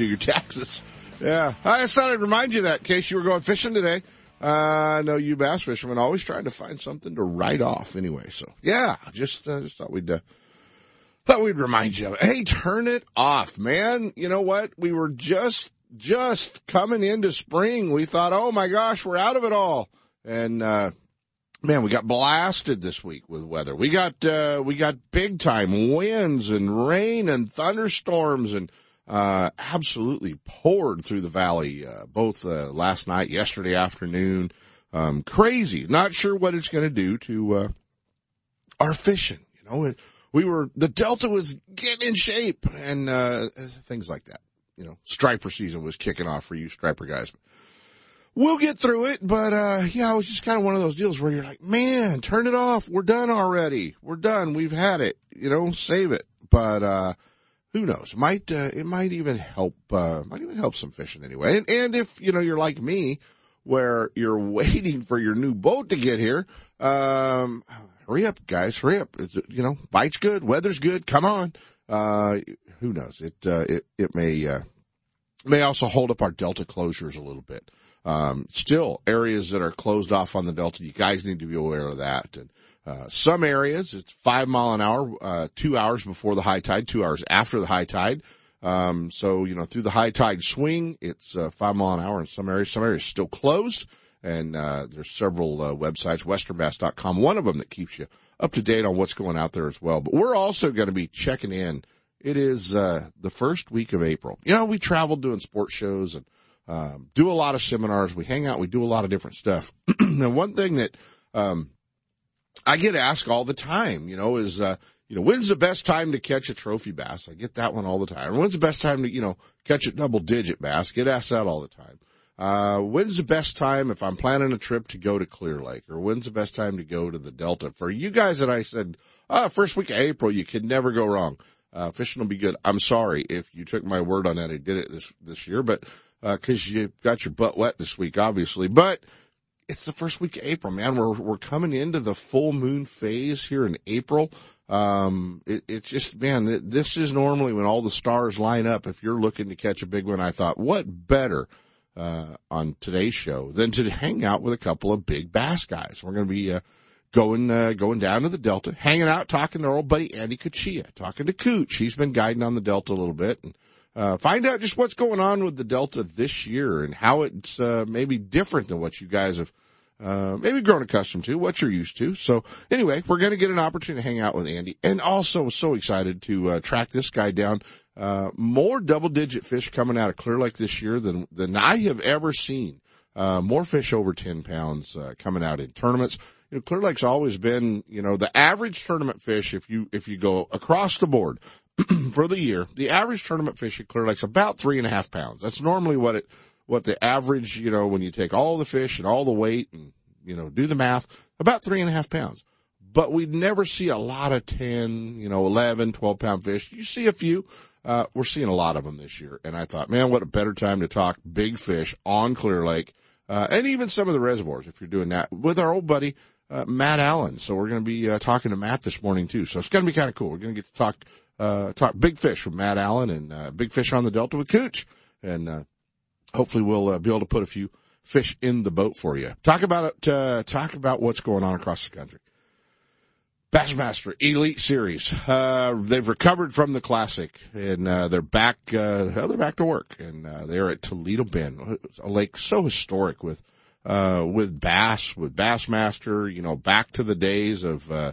do your taxes. Yeah. I just thought I'd remind you that in case you were going fishing today. Uh, I know you bass fishermen always trying to find something to write off anyway. So yeah, just, uh, just thought we'd, uh, thought we'd remind you of it. Hey, turn it off, man. You know what? We were just, just coming into spring. We thought, oh my gosh, we're out of it all. And, uh, man, we got blasted this week with weather. We got, uh, we got big time winds and rain and thunderstorms and, uh, absolutely poured through the valley, uh, both, uh, last night, yesterday afternoon. Um, crazy. Not sure what it's going to do to, uh, our fishing. You know, we were, the Delta was getting in shape and, uh, things like that. You know, striper season was kicking off for you striper guys. We'll get through it, but, uh, yeah, it was just kind of one of those deals where you're like, man, turn it off. We're done already. We're done. We've had it. You know, save it. But, uh, who knows? Might uh, it might even help? Uh, might even help some fishing anyway. And, and if you know you're like me, where you're waiting for your new boat to get here, um, hurry up, guys, hurry up. It's, you know, bite's good, weather's good. Come on. Uh, who knows? It uh, it it may uh, may also hold up our delta closures a little bit. Um, still areas that are closed off on the delta. You guys need to be aware of that. And uh, some areas it's five mile an hour, uh, two hours before the high tide, two hours after the high tide. Um, so, you know, through the high tide swing, it's, uh, five mile an hour in some areas. Some areas still closed. And, uh, there's several, uh, websites, westernbass.com, one of them that keeps you up to date on what's going out there as well. But we're also going to be checking in. It is, uh, the first week of April. You know, we travel doing sports shows and, um, do a lot of seminars. We hang out. We do a lot of different stuff. and one thing that, um, I get asked all the time, you know, is, uh, you know, when's the best time to catch a trophy bass? I get that one all the time. When's the best time to, you know, catch a double digit bass? Get asked that all the time. Uh, when's the best time if I'm planning a trip to go to Clear Lake or when's the best time to go to the Delta? For you guys that I said, uh, first week of April, you can never go wrong. Uh, fishing will be good. I'm sorry if you took my word on that. I did it this, this year, but, uh, cause you got your butt wet this week, obviously, but, it's the first week of April, man. We're, we're coming into the full moon phase here in April. Um, it, it's just, man, this is normally when all the stars line up. If you're looking to catch a big one, I thought, what better, uh, on today's show than to hang out with a couple of big bass guys. We're going to be, uh, going, uh, going down to the Delta, hanging out, talking to our old buddy Andy Cuccia, talking to Cooch. He's been guiding on the Delta a little bit and, uh, find out just what's going on with the Delta this year and how it's, uh, maybe different than what you guys have, uh, maybe grown accustomed to, what you're used to. So anyway, we're going to get an opportunity to hang out with Andy and also so excited to, uh, track this guy down. Uh, more double digit fish coming out of Clear Lake this year than, than I have ever seen. Uh, more fish over 10 pounds, coming out in tournaments. You know, Clear Lake's always been, you know, the average tournament fish, if you, if you go across the board for the year, the average tournament fish at Clear Lake's about three and a half pounds. That's normally what it, what the average, you know, when you take all the fish and all the weight and, you know, do the math, about three and a half pounds. But we never see a lot of 10, you know, 11, 12 pound fish. You see a few. Uh, we're seeing a lot of them this year. And I thought, man, what a better time to talk big fish on Clear Lake. Uh, and even some of the reservoirs if you're doing that with our old buddy, uh, Matt Allen. So we're going to be, uh, talking to Matt this morning too. So it's going to be kind of cool. We're going to get to talk, uh, talk big fish with Matt Allen and, uh, big fish on the Delta with Cooch. And, uh, hopefully we'll uh, be able to put a few fish in the boat for you. Talk about it. Uh, talk about what's going on across the country. Bassmaster Elite Series. Uh, they've recovered from the classic and, uh, they're back, uh, they're back to work and, uh, they're at Toledo Bend, a lake so historic with, uh, with bass, with Bassmaster, you know, back to the days of, uh,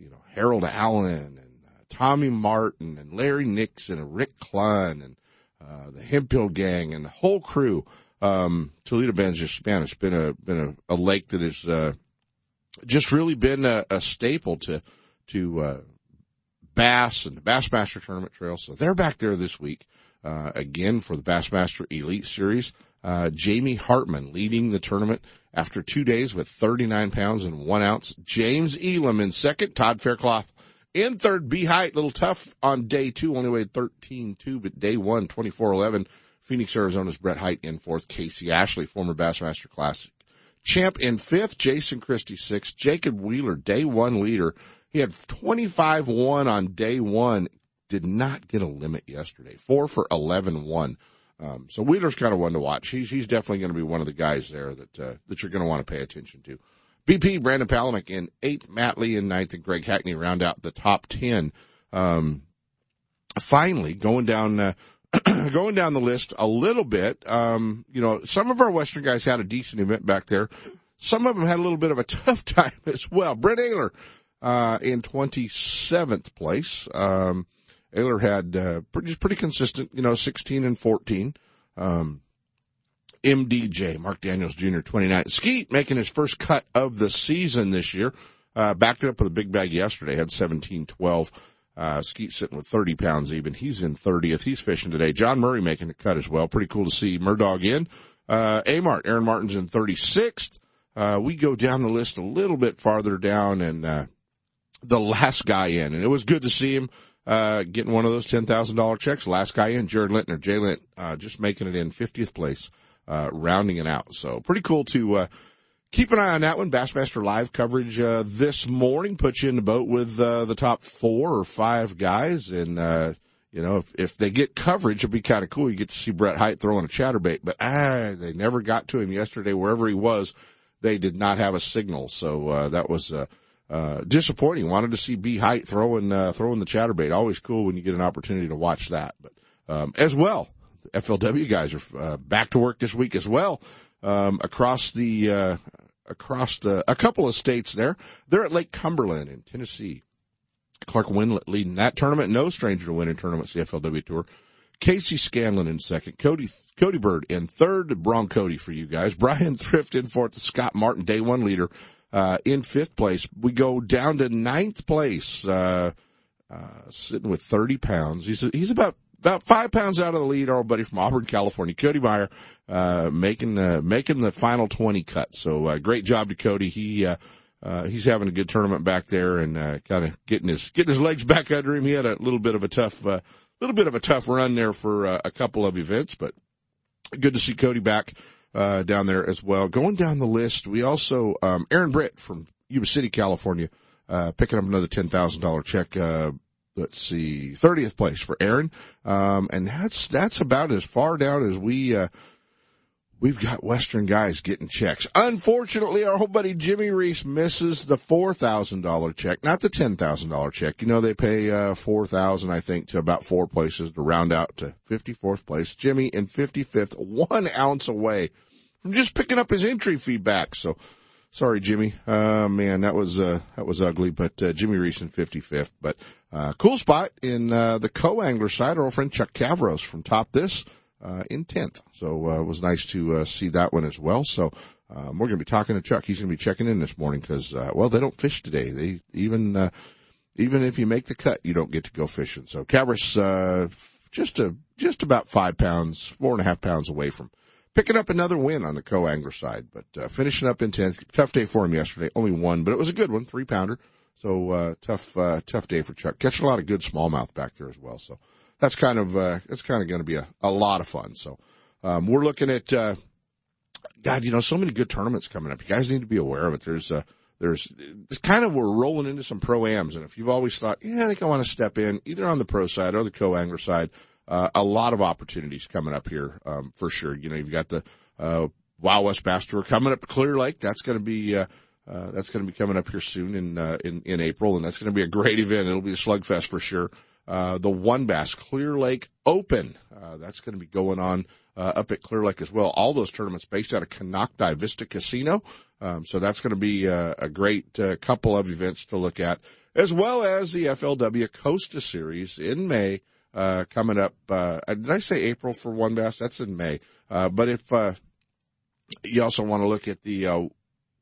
you know, Harold Allen Tommy Martin and Larry Nixon and Rick Clunn and, uh, the Hemphill gang and the whole crew. Um, Toledo Bend's just, man, it's been a, been a, a lake that has, uh, just really been a, a staple to, to, uh, Bass and the Bassmaster Tournament Trail. So they're back there this week, uh, again for the Bassmaster Elite Series. Uh, Jamie Hartman leading the tournament after two days with 39 pounds and one ounce. James Elam in second. Todd Faircloth in third. B Hite, little tough on day two, only weighed 13.2, but day one, 24.11. Phoenix, Arizona's Brett Hite in fourth. Casey Ashley, former Bassmaster Classic champ in fifth. Jason Christie sixth. Jacob Wheeler, day one leader. He had 25-1 on day one. Did not get a limit yesterday. Four for 11-1. Um, so Wheeler's kind of one to watch. He's, he's definitely going to be one of the guys there that, uh, that you're going to want to pay attention to. BP, Brandon Palaniuk in eighth, Matt Lee in ninth, and Greg Hackney round out the top 10. Um, finally going down, uh, going down the list a little bit, um, you know, some of our Western guys had a decent event back there. Some of them had a little bit of a tough time as well. Brent Ehrler, uh, in 27th place. Um, Ehrler had, uh, pretty, pretty consistent, you know, 16 and 14. Um, MDJ, Mark Daniels Jr., 29. Skeet making his first cut of the season this year. Uh, backed it up with a big bag yesterday, had 17, 12. Uh, Skeet sitting with 30 pounds even. He's in 30th. He's fishing today. John Murray making the cut as well. Pretty cool to see Murdog in. Uh, Amart, Aaron Martens in 36th. Uh, we go down the list a little bit farther down and, uh, the last guy in, and it was good to see him, uh, getting one of those $10,000 checks. Last guy in, Jared Lintner, Jay Lint, uh, just making it in 50th place, uh, rounding it out. So pretty cool to, uh, keep an eye on that one. Bassmaster live coverage uh, this morning puts you in the boat with uh, the top four or five guys, and uh, you know if if they get coverage, it'll be kind of cool. You get to see Brett Hite throwing a chatterbait, but ah, they never got to him yesterday. Wherever he was, they did not have a signal, so uh, that was. Uh, uh, disappointing. Wanted to see B Hite throwing uh, throwing the chatterbait. Always cool when you get an opportunity to watch that. But um, as well, FLW guys are uh, back to work this week as well um, across the uh, across the, a couple of states there. They're at Lake Cumberland in Tennessee. Clark Wendlandt leading that tournament. No stranger to winning tournaments, the FLW Tour. Casey Scanlon in second. Cody, Cody Bird in third. Bron Cody for you guys. Brian Thrift in fourth. Scott Martin, day one leader, uh, in fifth place. We go down to ninth place, uh, uh, sitting with 30 pounds. He's, he's about about five pounds out of the lead, our buddy from Auburn, California, Cody Meyer, uh, making, uh, making the final 20 cut. So, uh, great job to Cody. He, uh, uh, he's having a good tournament back there and, uh, kind of getting his, getting his legs back under him. He had a little bit of a tough, uh, little bit of a tough run there for uh, a couple of events, but good to see Cody back, uh, down there as well. Going down the list, we also, um, Aaron Britt from Yuba City, California, uh, picking up another $10,000 check, uh, let's see, 30th place for Aaron. Um, and that's, that's about as far down as we, uh, We've got Western guys getting checks. Unfortunately, our old buddy Jimmy Reese misses the $4,000 check, not the $10,000 check. You know, they pay, uh, 4,000, I think, to about four places to round out to 54th place. Jimmy in 55th, one ounce away from just picking up his entry fee back. So, Sorry, Jimmy. Uh, man, that was, uh, that was ugly, but, uh, Jimmy Reese in 55th. But, uh, cool spot in, uh, the co-angler side. Our old friend Chuck Cavros from Top This, uh, in 10th. So, uh, it was nice to, uh, see that one as well. So, um, we're going to be talking to Chuck. He's going to be checking in this morning because, uh, well, they don't fish today. They even, uh, even if you make the cut, you don't get to go fishing. So Cavros, uh, just a, just about five pounds, four and a half pounds away from picking up another win on the co-angler side, but uh, finishing up in 10th. Tough day for him yesterday. Only one, but it was a good one, three pounder. So, uh, tough, uh, tough day for Chuck. Catching a lot of good smallmouth back there as well. So that's kind of, uh, it's kind of going to be a, a lot of fun. So, um, we're looking at, uh, God, you know, so many good tournaments coming up. You guys need to be aware of it. There's, uh, there's, it's kind of, we're rolling into some pro-ams. And if you've always thought, yeah, I think I want to step in either on the pro side or the co-angler side, uh, a lot of opportunities coming up here, um, for sure. You know, you've got the, uh, Wild West Bass Tour coming up to Clear Lake. That's going to be, uh, uh, that's going to be coming up here soon in, uh, in, in April, and that's going to be a great event. It'll be a slugfest for sure. Uh, the One Bass Clear Lake Open, uh, that's going to be going on, uh, up at Clear Lake as well. All those tournaments based out of Konocti Vista Casino. Um, so that's going to be uh, a great uh, couple of events to look at, as well as the FLW Costa Series in May uh, coming up. Uh, did I say April for one bass? That's in May. Uh, but if, uh, you also want to look at the, uh,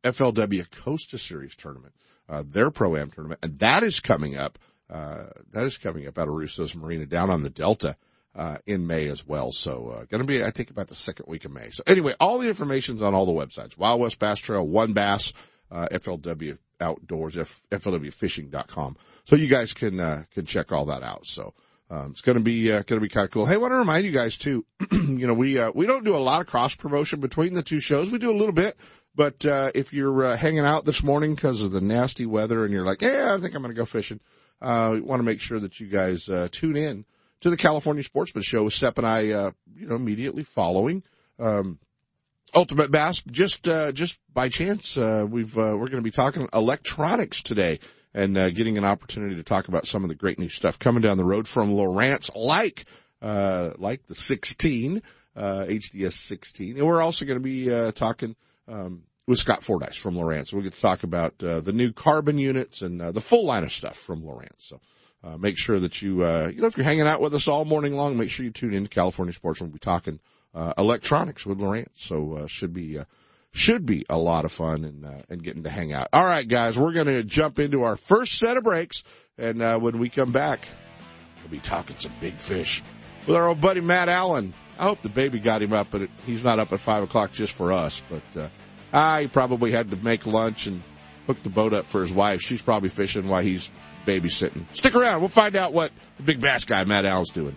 FLW Costa Series tournament, uh, their pro-am tournament, and that is coming up, uh, that is coming up out of Russo's Marina down on the Delta. Uh, in May as well. So, uh, gonna be, I think about the second week of May. So anyway, all the information's on all the websites. Wild West Bass Trail, One Bass, uh, FLW Outdoors, F- FLWFishing.com. So you guys can, uh, can check all that out. So, um, it's gonna be, uh, gonna be kind of cool. Hey, I want to remind you guys too, you know, we, uh, we don't do a lot of cross promotion between the two shows. We do a little bit, but, uh, if you're, uh, hanging out this morning because of the nasty weather and you're like, yeah, I think I'm gonna go fishing, uh, want to make sure that you guys, uh, tune in to the California Sportsman Show with Sep and I, uh, you know, immediately following, um, Ultimate Bass. Just, uh, just by chance, uh, we've, we're going to be talking electronics today and, uh, getting an opportunity to talk about some of the great new stuff coming down the road from Lowrance, like, uh, like the 16, uh, HDS 16. And we're also going to be, uh, talking, um, with Scott Fordyce from Lowrance. We'll get to talk about, uh, the new carbon units and, uh, the full line of stuff from Lowrance. So, make sure that you, uh, you know, if you're hanging out with us all morning long, make sure you tune in to California Sports. We'll be talking, electronics with Lowrance. So, should be, uh, should be a lot of fun and, uh, and getting to hang out. All right, guys, we're going to jump into our first set of breaks. And, uh, when we come back, we'll be talking some big fish with our old buddy Matt Allen. I hope the baby got him up, but he's not up at five o'clock just for us. But, uh, I probably had to make lunch and hook the boat up for his wife. She's probably fishing while he's babysitting. Stick around. We'll find out what the big bass guy, Matt Allen's doing.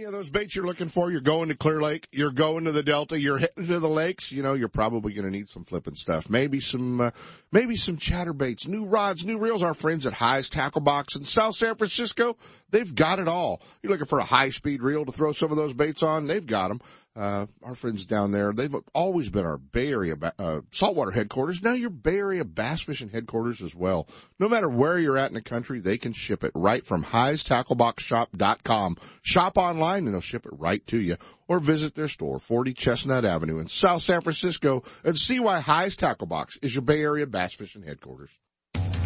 Any of those baits you're looking for, you're going to Clear Lake, you're going to the Delta, you're heading to the lakes, you know, you're probably going to need some flipping stuff. Maybe some, uh, maybe some chatterbaits, new rods, new reels. Our friends at Hi's Tackle Box in South San Francisco, they've got it all. You're looking for a high speed reel to throw some of those baits on, they've got them. Uh, our friends down there, they've always been our Bay Area, uh, saltwater headquarters. Now your Bay Area bass fishing headquarters as well. No matter where you're at in the country, they can ship it right from HighsTackleBoxShop.com. Shop online and they'll ship it right to you or visit their store, 40 Chestnut Avenue in South San Francisco and see why Highs Tackle Box is your Bay Area bass fishing headquarters.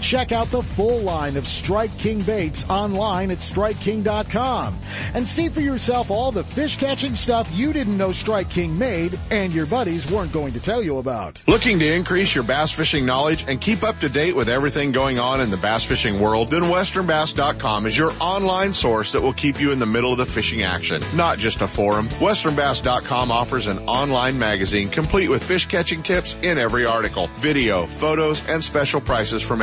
Check out the full line of Strike King baits online at StrikeKing.com and see for yourself all the fish catching stuff you didn't know Strike King made and your buddies weren't going to tell you about. Looking to increase your bass fishing knowledge and keep up to date with everything going on in the bass fishing world? Then WesternBass.com is your online source that will keep you in the middle of the fishing action, not just a forum. WesternBass.com offers an online magazine complete with fish catching tips in every article, video, photos, and special prices from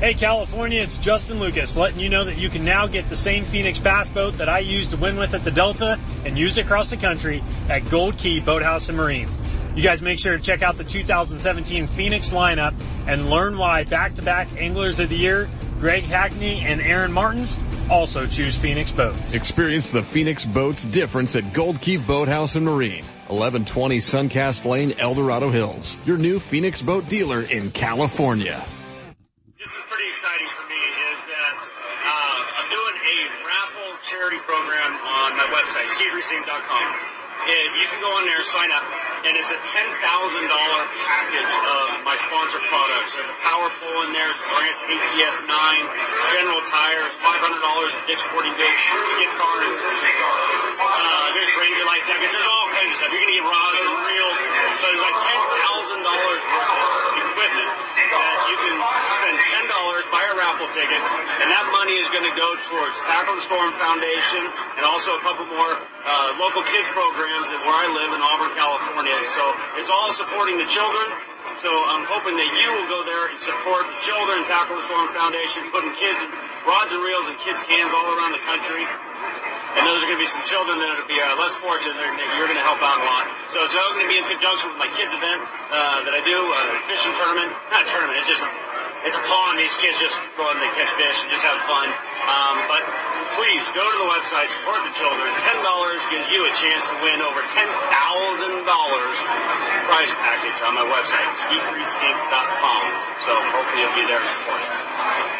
Hey California, it's Justin Lucas letting you know that you can now get the same Phoenix bass boat that I used to win with at the Delta and use it across the country at Gold Key Boathouse and Marine. You guys make sure to check out the 2017 Phoenix lineup and learn why back-to-back Anglers of the Year, Greg Hackney and Aaron Martens, also choose Phoenix Boats. Experience the Phoenix Boats difference at Gold Key Boathouse and Marine. 1120 Suncast Lane, El Dorado Hills. Your new Phoenix boat dealer in California. This is pretty exciting for me is that uh, I'm doing a raffle charity program on my website, skeetracing.com. And you can go on there, and sign up, and it's a $10,000 package of my sponsor products. There's a power pole in there, there's Lowrance ATS 9, General Tires, $500 at Dick's Sporting Goods, gift cards, uh, there's Ranger Light Jackets, there's all kinds of stuff. You're going to get rods and reels, so there's like $10,000 worth of that you can spend $10, buy a raffle ticket, and that money is going to go towards Tackle the Storm Foundation and also a couple more uh, local kids programs where I live in Auburn, California. So it's all supporting the children. So I'm hoping that you will go there and support the children, Tackle the Storm Foundation, putting kids rods and reels in kids' hands all around the country. And those are going to be some children that will be uh, less fortunate that you're going to help out a lot. So it's all going to be in conjunction with my kids event uh, that I do, uh, fishing tournament. Not a tournament, it's just it's a pond. These kids just go and they catch fish and just have fun. Um, but please go to the website, support the children. Ten dollars gives you a chance to win over ten thousand dollars prize package on my website, skeetracing.com. So hopefully you'll be there to support it.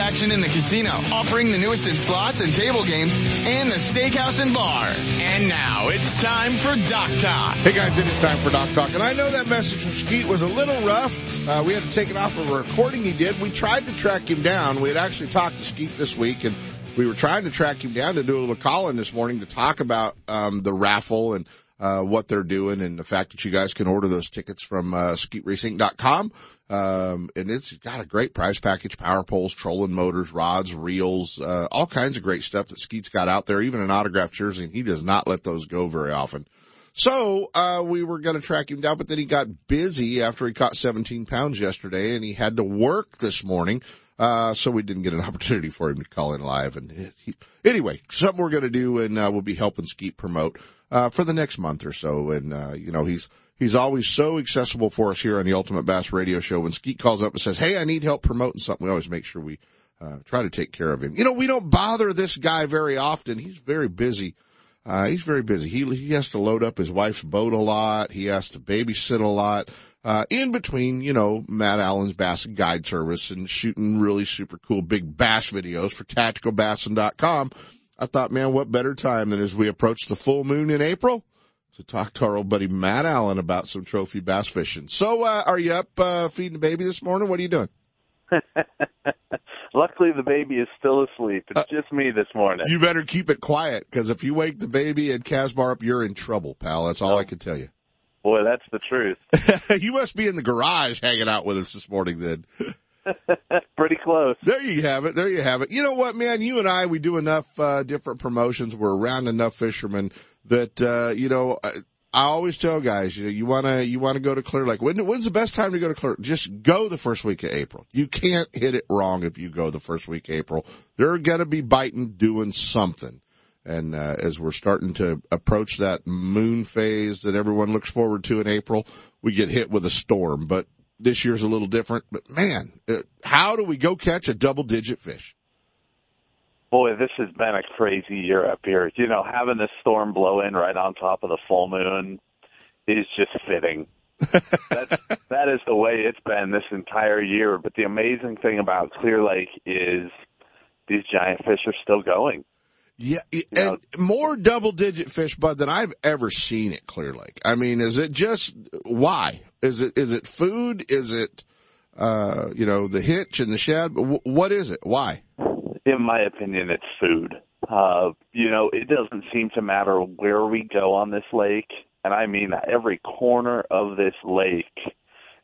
action in the casino, offering the newest in slots and table games and the steakhouse and bar. And now it's time for Dock Talk. Hey guys, it is time for Dock Talk. And I know that message from Skeet was a little rough. Uh, we had to take it off of a recording he did. We tried to track him down. We had actually talked to Skeet this week and we were trying to track him down to do a little call in this morning to talk about, um, the raffle and, uh, what they're doing and the fact that you guys can order those tickets from, uh, skeetracing.com. Um, and it's got a great prize package, power poles, trolling motors, rods, reels, uh, all kinds of great stuff that Skeet's got out there, even an autographed jersey, and he does not let those go very often. So, uh, we were going to track him down, but then he got busy after he caught 17 pounds yesterday and he had to work this morning. Uh, so we didn't get an opportunity for him to call in live. And he, anyway, something we're going to do and, uh, we'll be helping Skeet promote, uh, for the next month or so. And, uh, you know, he's, he's always so accessible for us here on the Ultimate Bass Radio Show. When Skeet calls up and says, Hey, I need help promoting something, we always make sure we, uh, try to take care of him. You know, we don't bother this guy very often. He's very busy. Uh, he's very busy. He, he has to load up his wife's boat a lot. He has to babysit a lot. Uh, in between, you know, Matt Allen's Bass Guide Service and shooting really super cool big bass videos for tacticalbassin.com. I thought, man, what better time than as we approach the full moon in April to talk to our old buddy Matt Allen about some trophy bass fishing. So, uh, are you up, uh, feeding the baby this morning? What are you doing? Luckily, the baby is still asleep. It's just me this morning. You better keep it quiet because if you wake the baby and Casbar up, you're in trouble, pal. That's all I can tell you. Boy, that's the truth. you must be in the garage hanging out with us this morning then. Pretty close. There you have it. There you have it. You know what, man? You and I, we do enough, uh, different promotions. We're around enough fishermen that, uh, you know, I, I always tell guys, you know, you want to, you want to go to Clear Lake. When, when's the best time to go to Clear? Just go the first week of April. You can't hit it wrong if you go the first week of April. They're to be biting doing something. And, uh, as we're starting to approach that moon phase that everyone looks forward to in April, we get hit with a storm, but this year's a little different, but man, uh, how do we go catch a double digit fish? Boy, this has been a crazy year up here. You know, having this storm blow in right on top of the full moon is just fitting. That's, that is the way it's been this entire year. But the amazing thing about Clear Lake is these giant fish are still going. Yeah, and more double digit fish, bud, than I've ever seen at Clear Lake. I mean, is it just, why? Is it, is it food? Is it, uh, you know, the hitch and the shad? What is it? Why? In my opinion, it's food. Uh, you know, it doesn't seem to matter where we go on this lake, and I mean every corner of this lake,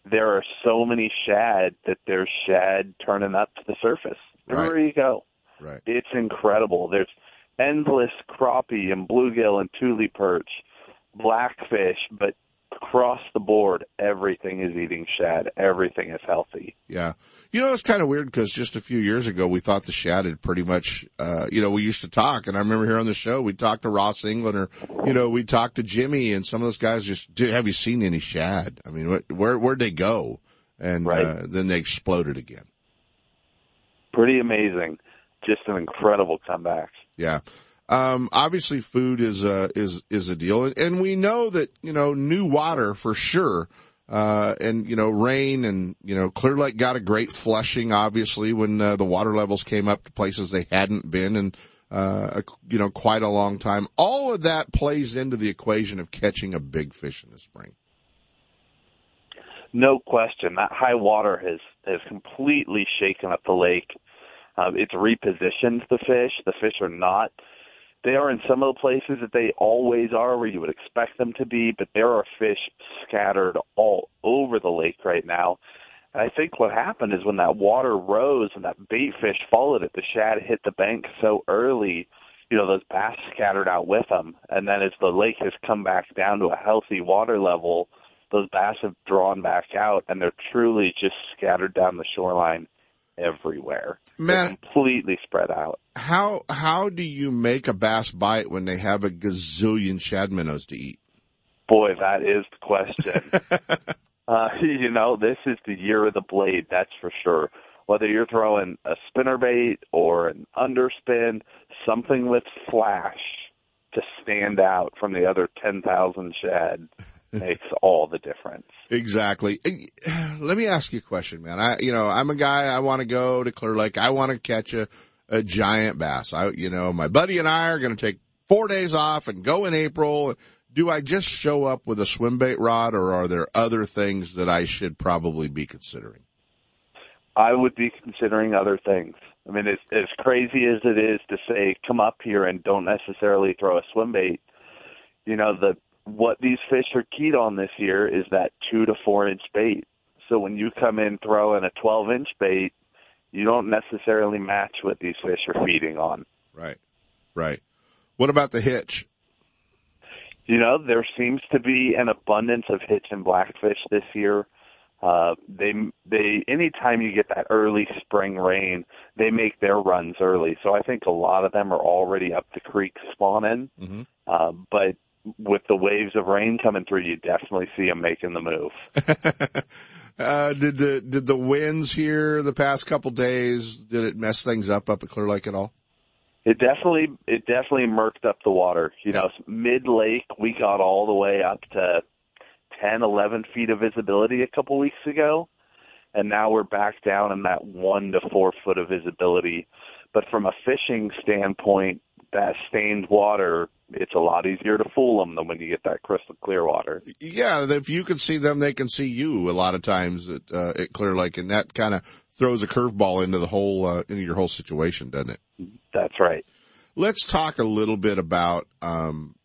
there are so many shad that there's shad turning up to the surface everywhere Right. you go. Right. It's incredible. There's endless crappie and bluegill and tule perch, blackfish, but across the board, everything is eating shad. Everything is healthy. Yeah. You know, it's kind of weird because just a few years ago, we thought the shad had pretty much, uh, you know, we used to talk and I remember here on the show, we talked to Ross England or, you know, we talked to Jimmy and some of those guys just, "Dude, have you seen any shad? I mean, wh- where, where'd they go? And, Right. uh, then they exploded again. Pretty amazing. Just an incredible comeback. Yeah. Um, obviously food is a, is, is a deal. And we know that, you know, new water for sure. Uh, and, you know, rain and, you know, Clear Lake got a great flushing, obviously, when, uh, the water levels came up to places they hadn't been in, uh, you know, quite a long time. All of that plays into the equation of catching a big fish in the spring. No question. That high water has, has completely shaken up the lake. Um, it's repositioned the fish. The fish are not. They are in some of the places that they always are where you would expect them to be, but there are fish scattered all over the lake right now. And I think what happened is when that water rose and that bait fish followed it, the shad hit the bank so early, you know, those bass scattered out with them. And then as the lake has come back down to a healthy water level, those bass have drawn back out and they're truly just scattered down the shoreline everywhere. They're completely spread out. how, how do you make a bass bite when they have a gazillion shad minnows to eat? Boy, that is the question. uh, you know, this is the year of the blade, that's for sure. Whether you're throwing a spinner bait or an underspin, something with flash to stand out from the other 10,000 shad makes all the difference. Exactly. Eh, let me ask you a question, man. I, you know, I'm a guy, I want to go to Clear Lake. I want to catch a, a giant bass. I, you know, my buddy and I are going to take four days off and go in April. Do I just show up with a swim bait rod or are there other things that I should probably be considering? I would be considering other things. I mean, as, as crazy as it is to say, come up here and don't necessarily throw a swim bait, you know, the, what these fish are keyed on this year is that two to four inch bait. So when you come in throwing a 12 inch bait, you don't necessarily match what these fish are feeding on. Right. Right. What about the hitch? You know, there seems to be an abundance of hitch and blackfish this year. Uh, they, they, anytime you get that early spring rain, they make their runs early. So I think a lot of them are already up the creek spawning. Mm-hmm. Uh, but with the waves of rain coming through, you definitely see them making the move. uh, did the, did the winds here the past couple days, did it mess things up up at Clear Lake at all? It definitely, it definitely murked up the water. You know, mid lake, we got all the way up to 10, 11 feet of visibility a couple weeks ago. And now we're back down in that one to four foot of visibility. But from a fishing standpoint, that stained water, it's a lot easier to fool them than when you get that crystal clear water. Yeah, if you can see them, they can see you a lot of times at, uh, at Clear Lake, and that kind of throws a curveball into the whole, uh, into your whole situation, doesn't it? That's right. Let's talk a little bit about, um,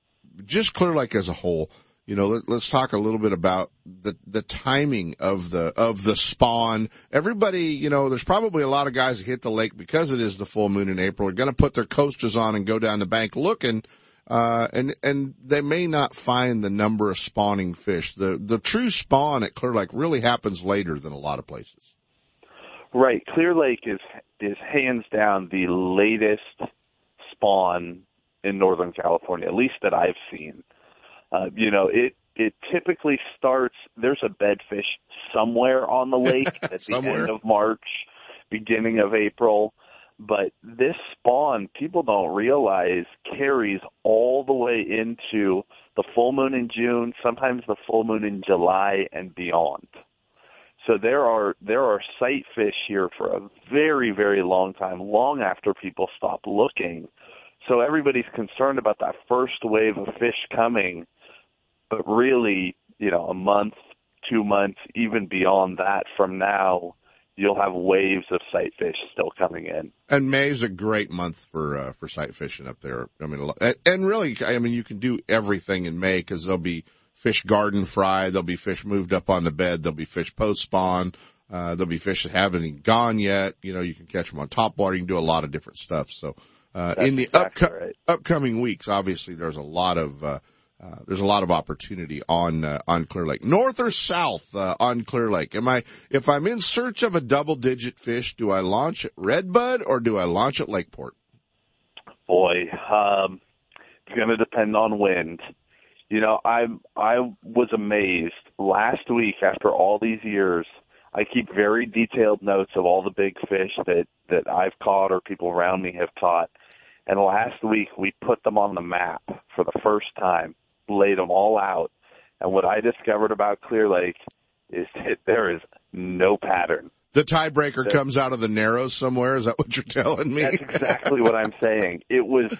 just Clear Lake as a whole. You know, let, let's talk a little bit about the, the timing of the, of the spawn. Everybody, you know, there's probably a lot of guys that hit the lake because it is the full moon in April are going to put their coasters on and go down the bank looking, uh, and, and they may not find the number of spawning fish. The, the true spawn at Clear Lake really happens later than a lot of places. Right. Clear Lake is is hands down the latest spawn in Northern California, at least that I've seen. Uh, you know, it it typically starts. There's a bedfish somewhere on the lake at the end of March, beginning of April. But this spawn, people don't realize, carries all the way into the full moon in June, sometimes the full moon in July and beyond. So there are there are sight fish here for a very very long time, long after people stop looking. So everybody's concerned about that first wave of fish coming, but really, you know, a month, two months, even beyond that from now, you'll have waves of sight fish still coming in. And May's a great month for uh, for sight fishing up there. I mean, a lot- and- and really, I mean, you can do everything in May because there'll be fish garden fry. There'll be fish moved up on the bed. There'll be fish post spawn. Uh, there'll be fish that haven't even gone yet. You know, you can catch them on top water. You can do a lot of different stuff. So, uh, in the exactly upco- right. upcoming weeks, obviously there's a lot of, uh, there's a lot of opportunity on uh, on Clear Lake, north or south uh, on Clear Lake. Am I if I'm in search of a double digit fish, do I launch at Redbud or do I launch at Lakeport? Boy, um, it's going to depend on wind. You know, I I was amazed last week after all these years. I keep very detailed notes of all the big fish that that I've caught or people around me have caught. And last week we put them on the map for the first time, laid them all out. And what I discovered about Clear Lake is that there is no pattern. The tiebreaker comes out of the narrows somewhere. Is that what you're telling me? That's exactly what I'm saying. It was,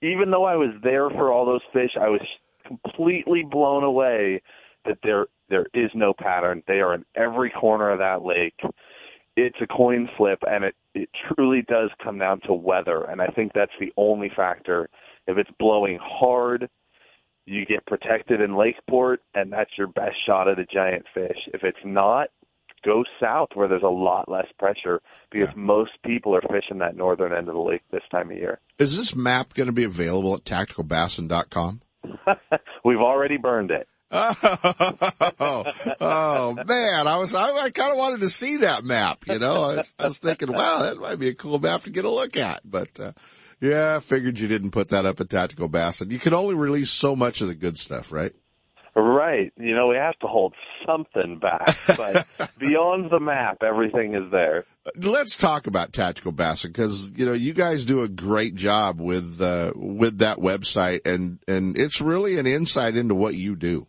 even though I was there for all those fish, I was completely blown away that there there is no pattern. They are in every corner of that lake. It's a coin flip, and it it truly does come down to weather, and I think that's the only factor. If it's blowing hard, you get protected in Lakeport, and that's your best shot at a giant fish. If it's not, go south where there's a lot less pressure because most people are fishing that northern end of the lake this time of year. Is this map going to be available at tacticalbassin.com? We've already burned it. oh, oh man, I was, I, I kind of wanted to see that map, you know, I was, I was thinking, wow, that might be a cool map to get a look at, but, uh, yeah, I figured you didn't put that up at Tactical Bassin. You can only release so much of the good stuff, right? Right. You know, we have to hold something back, but beyond the map, everything is there. Let's talk about Tactical Bassin because, you know, you guys do a great job with, uh, with that website and, and it's really an insight into what you do.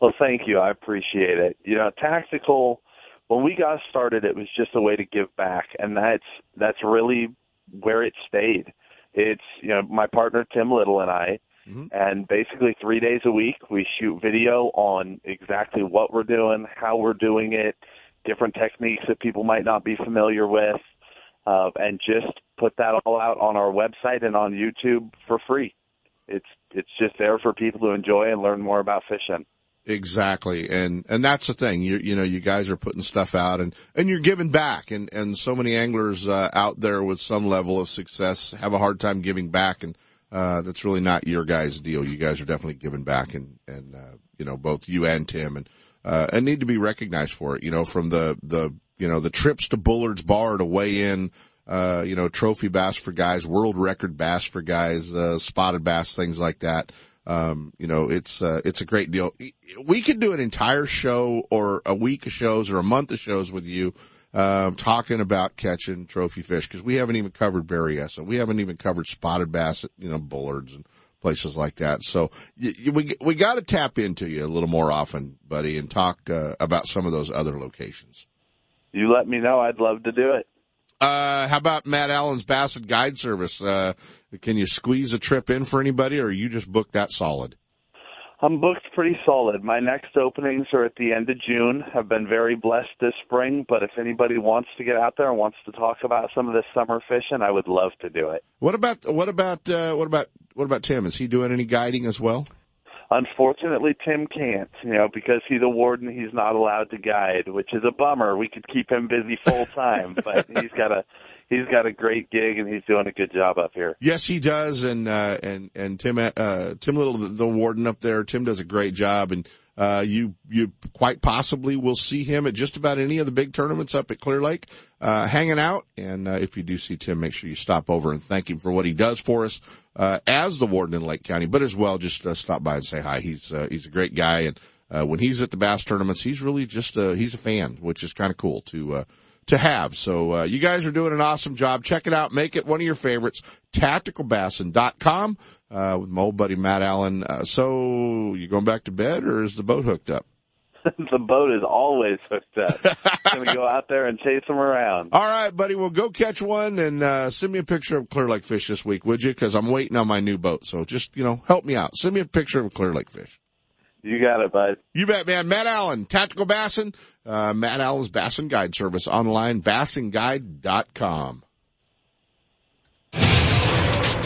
Well, thank you. I appreciate it. You know, tactical. When we got started, it was just a way to give back, and that's that's really where it stayed. It's you know my partner Tim Little and I, and basically three days a week we shoot video on exactly what we're doing, how we're doing it, different techniques that people might not be familiar with, uh, and just put that all out on our website and on YouTube for free. It's it's just there for people to enjoy and learn more about fishing. Exactly. And, and that's the thing. You, you know, you guys are putting stuff out and, and you're giving back and, and so many anglers, uh, out there with some level of success have a hard time giving back. And, uh, that's really not your guys' deal. You guys are definitely giving back and, and, uh, you know, both you and Tim and, uh, and need to be recognized for it, you know, from the, the, you know, the trips to Bullard's Bar to weigh in, uh, you know, trophy bass for guys, world record bass for guys, uh, spotted bass, things like that. Um, you know, it's, uh, it's a great deal. We could do an entire show or a week of shows or a month of shows with you, um, talking about catching trophy fish because we haven't even covered Berryessa. We haven't even covered spotted bass, you know, Bullards and places like that. So y y we, we got to tap into you a little more often, buddy, and talk, uh, about some of those other locations. You let me know. I'd love to do it. Uh, how about Matt Allen's Bass and Guide Service? Uh, can you squeeze a trip in for anybody or you just booked that solid? I'm booked pretty solid. My next openings are at the end of June. I've been very blessed this spring, but if anybody wants to get out there and wants to talk about some of this summer fishing, I would love to do it. What about, what about, uh, what about, what about Tim? Is he doing any guiding as well? Unfortunately, Tim can't, you know, because he's a warden, he's not allowed to guide, which is a bummer. We could keep him busy full time, but he's got a, he's got a great gig and he's doing a good job up here. Yes, he does. And, uh, and, and Tim, uh, Tim Little, the, the warden up there, Tim does a great job. And, uh, you, you quite possibly will see him at just about any of the big tournaments up at Clear Lake, uh, hanging out. And, uh, if you do see Tim, make sure you stop over and thank him for what he does for us, uh, as the warden in Lake County, but as well, just, uh, stop by and say hi. He's, uh, he's a great guy. And, uh, when he's at the bass tournaments, he's really just, uh, he's a fan, which is kind of cool to, uh, to have. So, uh, you guys are doing an awesome job. Check it out. Make it one of your favorites. Tacticalbassin.com, uh, with my old buddy Matt Allen. Uh, so you going back to bed or is the boat hooked up? the boat is always hooked up. Gonna go out there and chase them around. All right, buddy. Well, go catch one and, uh, send me a picture of Clear Lake fish this week, would you? Cause I'm waiting on my new boat. So just, you know, help me out. Send me a picture of Clear Lake fish. You got it, bud. You bet, man. Matt Allen, Tactical Bassin, uh, Matt Allen's Bassin Guide Service online, bassingguide.com.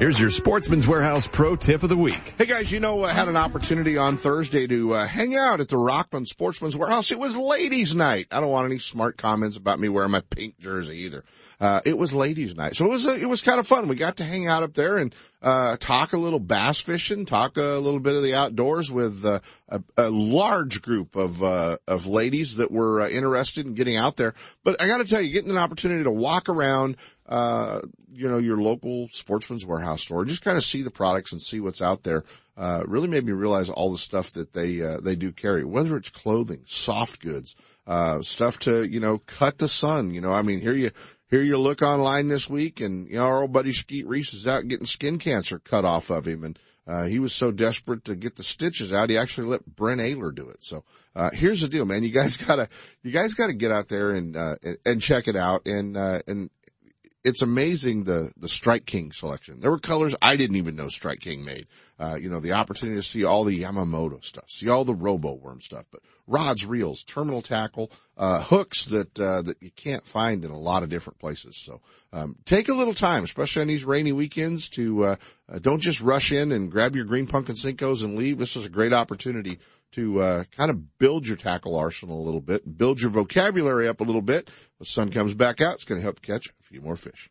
Here's your Sportsman's Warehouse Pro Tip of the Week. Hey guys, you know, I had an opportunity on Thursday to uh, hang out at the Rockland Sportsman's Warehouse. It was ladies' night. I don't want any smart comments about me wearing my pink jersey either. Uh, it was ladies' night, so it was it was kind of fun. We got to hang out up there and uh, talk a little bass fishing, talk a little bit of the outdoors with uh, a, a, large group of uh, of ladies that were uh, interested in getting out there. But I got to tell you, getting an opportunity to walk around uh, you know, your local sportsman's warehouse store, just kind of see the products and see what's out there. Uh, really made me realize all the stuff that they, uh, they do carry, whether it's clothing, soft goods, uh, stuff to, you know, cut the sun. You know, I mean, here you, here you look online this week and, you know, our old buddy Skeet Reese is out getting skin cancer cut off of him. And, uh, he was so desperate to get the stitches out, he actually let Brent Ehrler do it. So, uh, here's the deal, man. You guys gotta, you guys gotta get out there and, uh, and check it out and, uh, and, it's amazing the the Strike King selection. There were colors I didn't even know Strike King made. Uh, you know, the opportunity to see all the Yamamoto stuff, see all the Robo Worm stuff, but rods, reels, terminal tackle, uh, hooks that uh, that you can't find in a lot of different places. So um, take a little time, especially on these rainy weekends, to uh, uh, don't just rush in and grab your green pumpkin Senkos and leave. This is a great opportunity to uh, kind of build your tackle arsenal a little bit, build your vocabulary up a little bit. The sun comes back out, it's going to help catch a few more fish.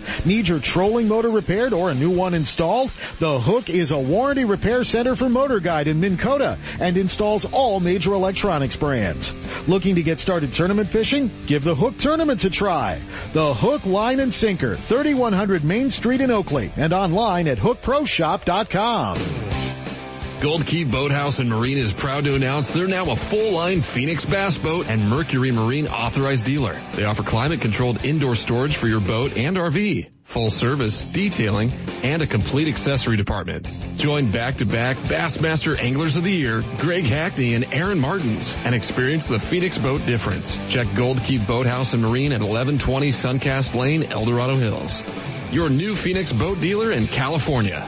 Need your trolling motor repaired or a new one installed? The Hook is a warranty repair center for Motor Guide in Minn Kota and installs all major electronics brands. Looking to get started tournament fishing? Give the Hook Tournaments a try. The Hook Line and Sinker, 3100 Main Street in Oakley and online at hookproshop.com. Gold Key Boathouse and Marine is proud to announce they're now a full-line Phoenix Bass Boat and Mercury Marine authorized dealer. They offer climate-controlled indoor storage for your boat and RV, full service, detailing, and a complete accessory department. Join back-to-back Bassmaster Anglers of the Year, Greg Hackney and Aaron Martens, and experience the Phoenix boat difference. Check Gold Key Boathouse and Marine at 1120 Suncast Lane, Eldorado Hills. Your new Phoenix boat dealer in California.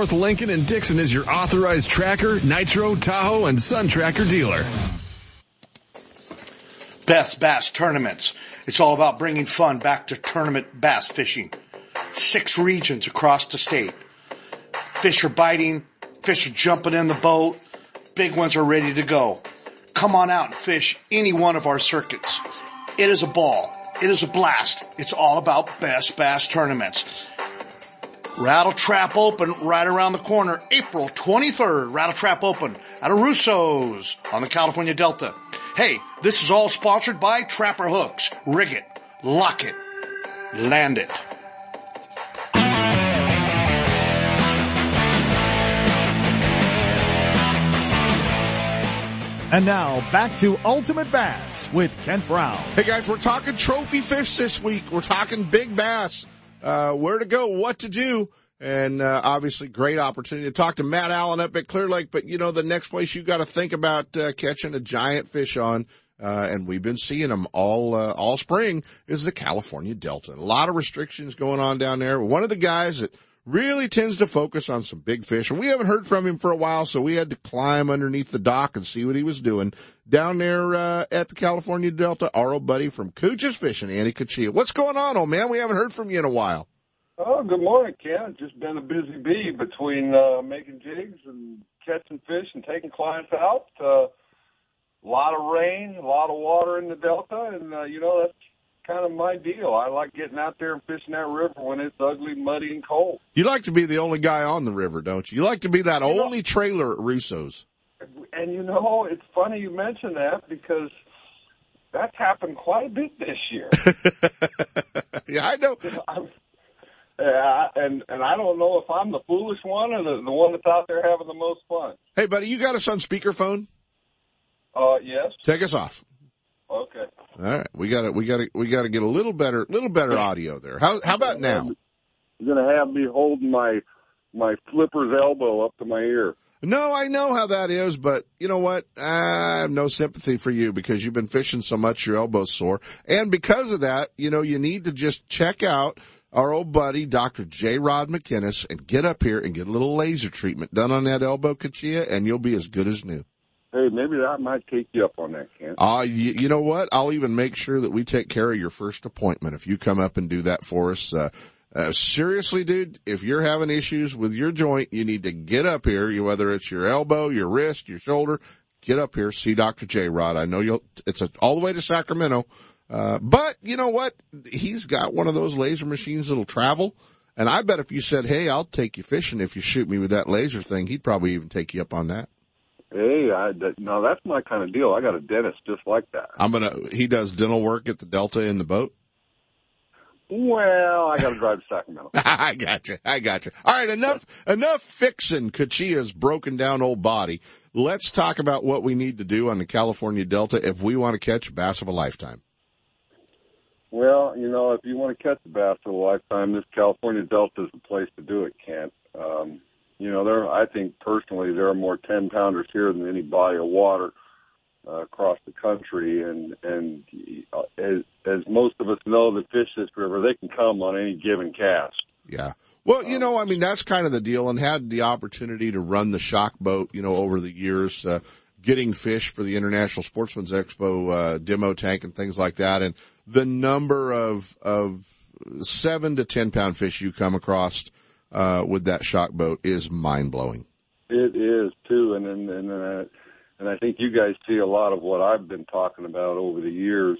North Lincoln and Dixon is your authorized tracker, Nitro, Tahoe, and Sun Tracker dealer. Best Bass Tournaments. It's all about bringing fun back to tournament bass fishing. Six regions across the state. Fish are biting, fish are jumping in the boat, big ones are ready to go. Come on out and fish any one of our circuits. It is a ball. It is a blast. It's all about Best Bass Tournaments. Rattle Trap Open right around the corner, April 23rd. Rattle Trap Open at a Russo's on the California Delta. Hey, this is all sponsored by Trapper Hooks. Rig it, lock it, land it. And now back to Ultimate Bass with Kent Brown. Hey guys, we're talking trophy fish this week. We're talking big bass uh, where to go, what to do. And uh, obviously, great opportunity to talk to Matt Allen up at Clear Lake. But you know, the next place you got to think about uh, catching a giant fish on, uh, and we've been seeing them all uh, all spring, is the California Delta. A lot of restrictions going on down there. One of the guys that really tends to focus on some big fish. And we haven't heard from him for a while, so we had to climb underneath the dock and see what he was doing down there uh, at the California Delta. Our old buddy from Cooch's Fishing, Andy Cuccia. What's going on, old man? We haven't heard from you in a while. Oh, good morning, Ken. Just been a busy bee between uh, making jigs and catching fish and taking clients out. Uh, a lot of rain, a lot of water in the Delta, and uh, you know that's kind of my deal. I like getting out there and fishing that river when it's ugly, muddy, and cold. You like to be the only guy on the river, don't you? You like to be that you only know, trailer at Russo's. And you know, it's funny you mention that because that's happened quite a bit this year. yeah, I know. yeah, and and I don't know if I'm the foolish one or the the one that's out there having the most fun. Hey, buddy, you got us on speakerphone? Uh, yes. Take us off. Okay. All right, we got to we got to we got to get a little better little better audio there. How how about now? You're gonna have me holding my my flipper's elbow up to my ear. No, I know how that is, but you know what? I have no sympathy for you because you've been fishing so much your elbow's sore. And because of that, you know, you need to just check out our old buddy, Dr. J. Rod McInnes, and get up here and get a little laser treatment done on that elbow, Cuccia, and you'll be as good as new. Hey, maybe I might take you up on that, Kent. Uh, you, you know what? I'll even make sure that we take care of your first appointment if you come up and do that for us. Uh, uh, seriously, dude, if you're having issues with your joint, you need to get up here, you, whether it's your elbow, your wrist, your shoulder, get up here, see Dr. J. Rod. I know you'll, it's a, all the way to Sacramento. Uh, but you know what? He's got one of those laser machines that'll travel. And I bet if you said, Hey, I'll take you fishing if you shoot me with that laser thing, he'd probably even take you up on that. Hey, I, no, that's my kind of deal. I got a dentist just like that. I'm gonna. He does dental work at the Delta in the boat. Well, I got to drive to Sacramento. I got you. I got you. All right, enough enough fixing Cuccia's broken down old body. Let's talk about what we need to do on the California Delta if we want to catch a bass of a lifetime. Well, you know, if you want to catch a bass of a lifetime, this California Delta is the place to do it, Kent. Um, you know, there. I think personally there are more ten pounders here than any body of water uh, across the country, and and uh, as as most of us know that fish this river, they can come on any given cast. Yeah. Well, you know, I mean, that's kind of the deal, and had the opportunity to run the shock boat, you know, over the years, uh, getting fish for the International Sportsman's Expo uh, demo tank and things like that, and the number of of seven to ten pound fish you come across uh, with that shock boat is mind blowing. It is too, and and and, uh, and I think you guys see a lot of what I've been talking about over the years.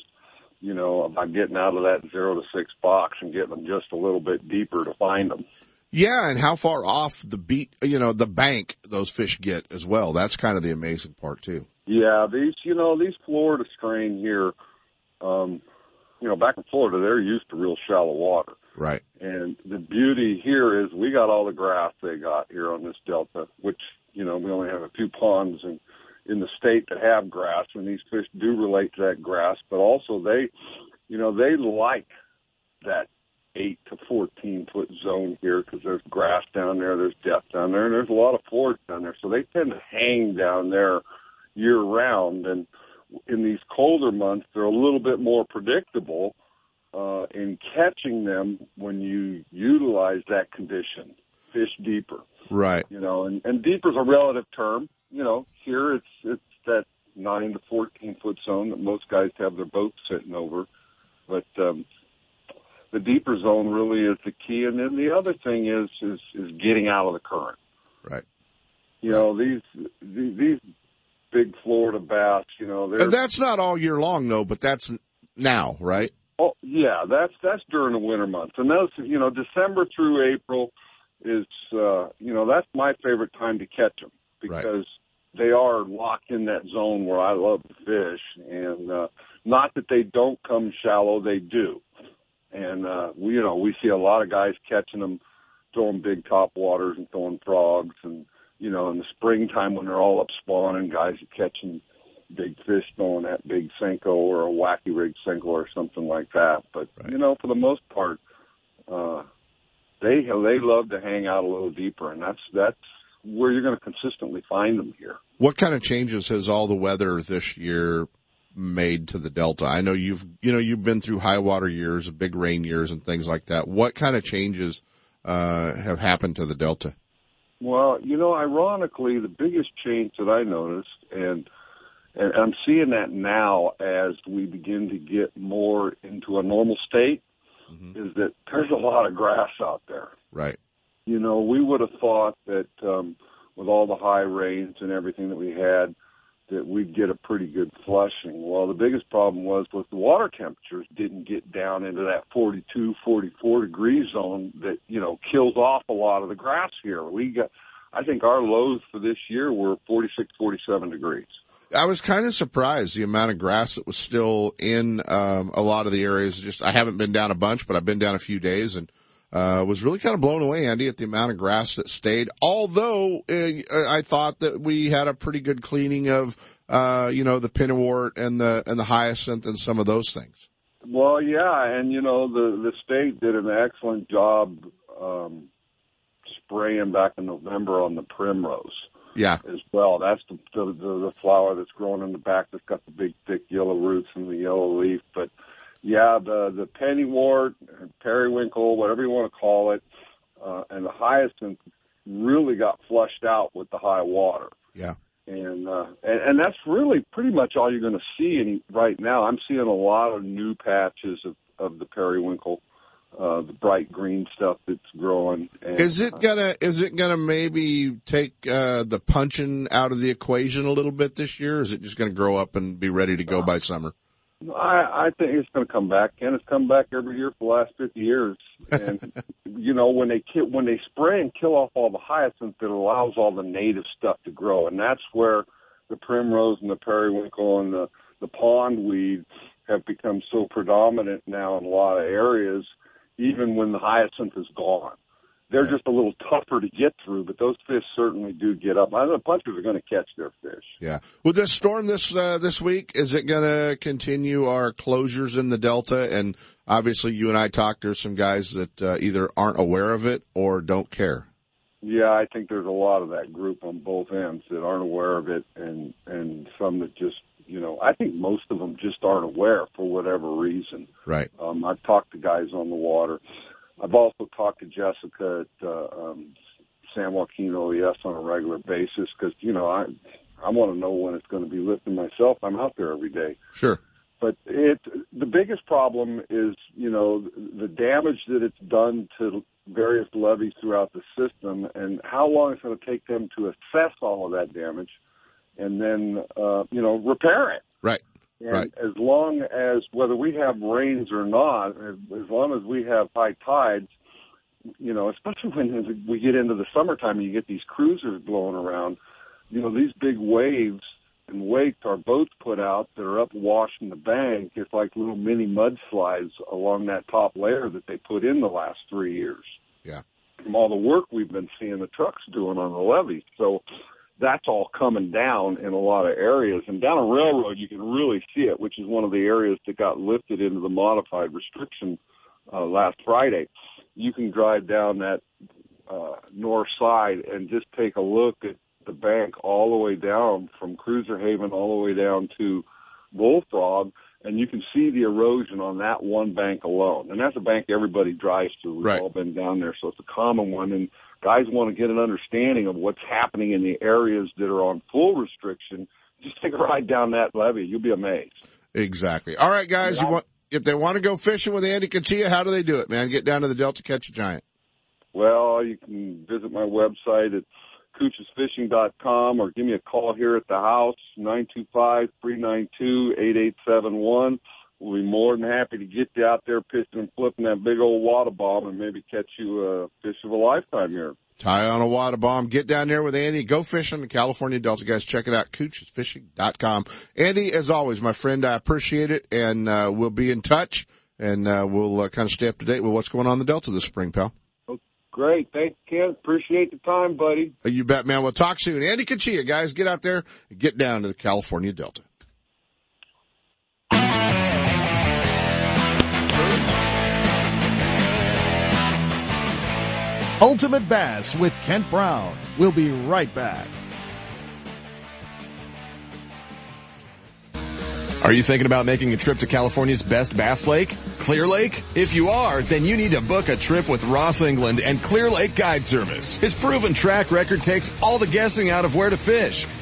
You know, about getting out of that zero to six box and getting them just a little bit deeper to find them. Yeah, and how far off the beat, you know, the bank those fish get as well. That's kind of the amazing part too. Yeah, these, you know, these Florida strain here, um, you know, back in Florida, they're used to real shallow water. Right. And the beauty here is we got all the grass they got here on this delta, which, you know, we only have a few ponds in, in the state that have grass, and these fish do relate to that grass, but also they, you know, they like that 8 to 14 foot zone here because there's grass down there, there's depth down there, and there's a lot of forage down there. So they tend to hang down there year round. And in these colder months, they're a little bit more predictable uh, in catching them when you utilize that condition. Fish deeper, Right. you know, and, and deeper is a relative term. You know, here it's it's that nine to fourteen foot zone that most guys have their boat sitting over, but um, the deeper zone really is the key. And then the other thing is is is getting out of the current. Right. You know, these these, these big Florida bass. You know, that's not all year long though, but that's now, right? Oh yeah, that's that's during the winter months, and those you know December through April is uh, you know that's my favorite time to catch them because they are locked in that zone where I love to fish, and uh, not that they don't come shallow, they do, and uh, we you know we see a lot of guys catching them, throwing big top waters and throwing frogs, and you know in the springtime when they're all up spawning, guys are catching big fish throwing that big Senko or a wacky rig Senko or something like that. But you know, for the most part, uh, they they love to hang out a little deeper, and that's that's where you're going to consistently find them here. What kind of changes has all the weather this year made to the Delta? I know you've, you know, you've been through high water years, big rain years and things like that. What kind of changes, uh, have happened to the Delta? Well, you know, ironically, the biggest change that I noticed, and and I'm seeing that now as we begin to get more into a normal state, is that there's a lot of grass out there. Right. you know, we would have thought that um, with all the high rains and everything that we had, that we'd get a pretty good flushing. Well, the biggest problem was was the water temperatures didn't get down into that 42, 44 degree zone that you know kills off a lot of the grass here. We got, I think our lows for this year were 46, 47 degrees. I was kind of surprised the amount of grass that was still in, um, a lot of the areas. Just, I haven't been down a bunch, but I've been down a few days and, uh, was really kind of blown away, Andy, at the amount of grass that stayed. Although uh, I thought that we had a pretty good cleaning of, uh, you know, the pennywort and the and the hyacinth and some of those things. Well, yeah, and you know the the state did an excellent job um, spraying back in November on the primrose. Yeah. as well. That's the, the the the flower that's growing in the back that's got the big thick yellow roots and the yellow leaf. But yeah, the the pennywort, periwinkle, whatever you want to call it, uh, and the hyacinth really got flushed out with the high water. Yeah. And, uh, and and that's really pretty much all you're going to see any, right now. I'm seeing a lot of new patches of of the periwinkle, uh, the bright green stuff that's growing. And, Is it gonna is it gonna maybe take uh, the punching out of the equation a little bit this year? Or is it just gonna grow up and be ready to go by summer? I, I think it's going to come back, and it's come back every year for the last fifty years. And you know, when they kill, when they spray and kill off all the hyacinth, it allows all the native stuff to grow, and that's where the primrose and the periwinkle and the the pondweed have become so predominant now in a lot of areas. Even when the hyacinth is gone, they're just a little tougher to get through, but those fish certainly do get up. I know the punchers are going to catch their fish. Yeah. With this storm this uh, this week, is it going to continue our closures in the Delta? And obviously, you and I talked. There's some guys that uh, either aren't aware of it or don't care. Yeah, I think there's a lot of that group on both ends that aren't aware of it, and and some that just you know I think most of them just aren't aware for whatever reason. Right. Um, I've talked to guys on the water. I've also talked to Jessica at uh, um, San Joaquin OES on a regular basis because you know I I want to know when it's going to be lifting myself. I'm out there every day. Sure. But it the biggest problem is you know the damage that it's done to various levees throughout the system, and how long it's going to take them to assess all of that damage, and then uh, you know repair it. Right. And Right. as long as whether we have rains or not, as as long as we have high tides, you know, especially when we get into the summertime and you get these cruisers blowing around, you know, these big waves and wakes our boats put out that are up washing the bank. It's like little mini mudslides along that top layer that they put in the last three years. Yeah. From all the work we've been seeing the trucks doing on the levee. So that's all coming down in a lot of areas. And down a railroad, you can really see it, which is one of the areas that got lifted into the modified restriction uh, last Friday. You can drive down that uh, north side and just take a look at the bank all the way down from Cruiser Haven all the way down to Bullfrog, and you can see the erosion on that one bank alone. And that's a bank everybody drives to. We've Right. all been down there, so it's a common one. And guys want to get an understanding of what's happening in the areas that are on full restriction. Just take a ride down that levee. You'll be amazed. Exactly. All right, guys. You want if they want to go fishing with Andy Cuccia, how do they do it, man? Get down to the Delta, catch a giant. Well, you can visit my website at coochesfishing.com or give me a call here at the house, 925-392-8871. We'll be more than happy to get you out there pitching and flipping that big old water bomb and maybe catch you a fish of a lifetime here. Tie on a water bomb. Get down there with Andy. Go fishing the California Delta, guys. Check it out. Coochesfishing.com. Andy, as always, my friend, I appreciate it, and uh, we'll be in touch, and uh, we'll uh, kind of stay up to date with what's going on in the Delta this spring, pal. Oh, great. Thanks, Ken. Appreciate the time, buddy. Uh, You bet, man. We'll talk soon. Andy Cuccia, guys, get out there and get down to the California Delta. Ultimate Bass with Kent Brown. We'll be right back. Are you thinking about making a trip to California's best bass lake, Clear Lake? If you are, then you need to book a trip with Ross England and Clear Lake Guide Service. His proven track record takes all the guessing out of where to fish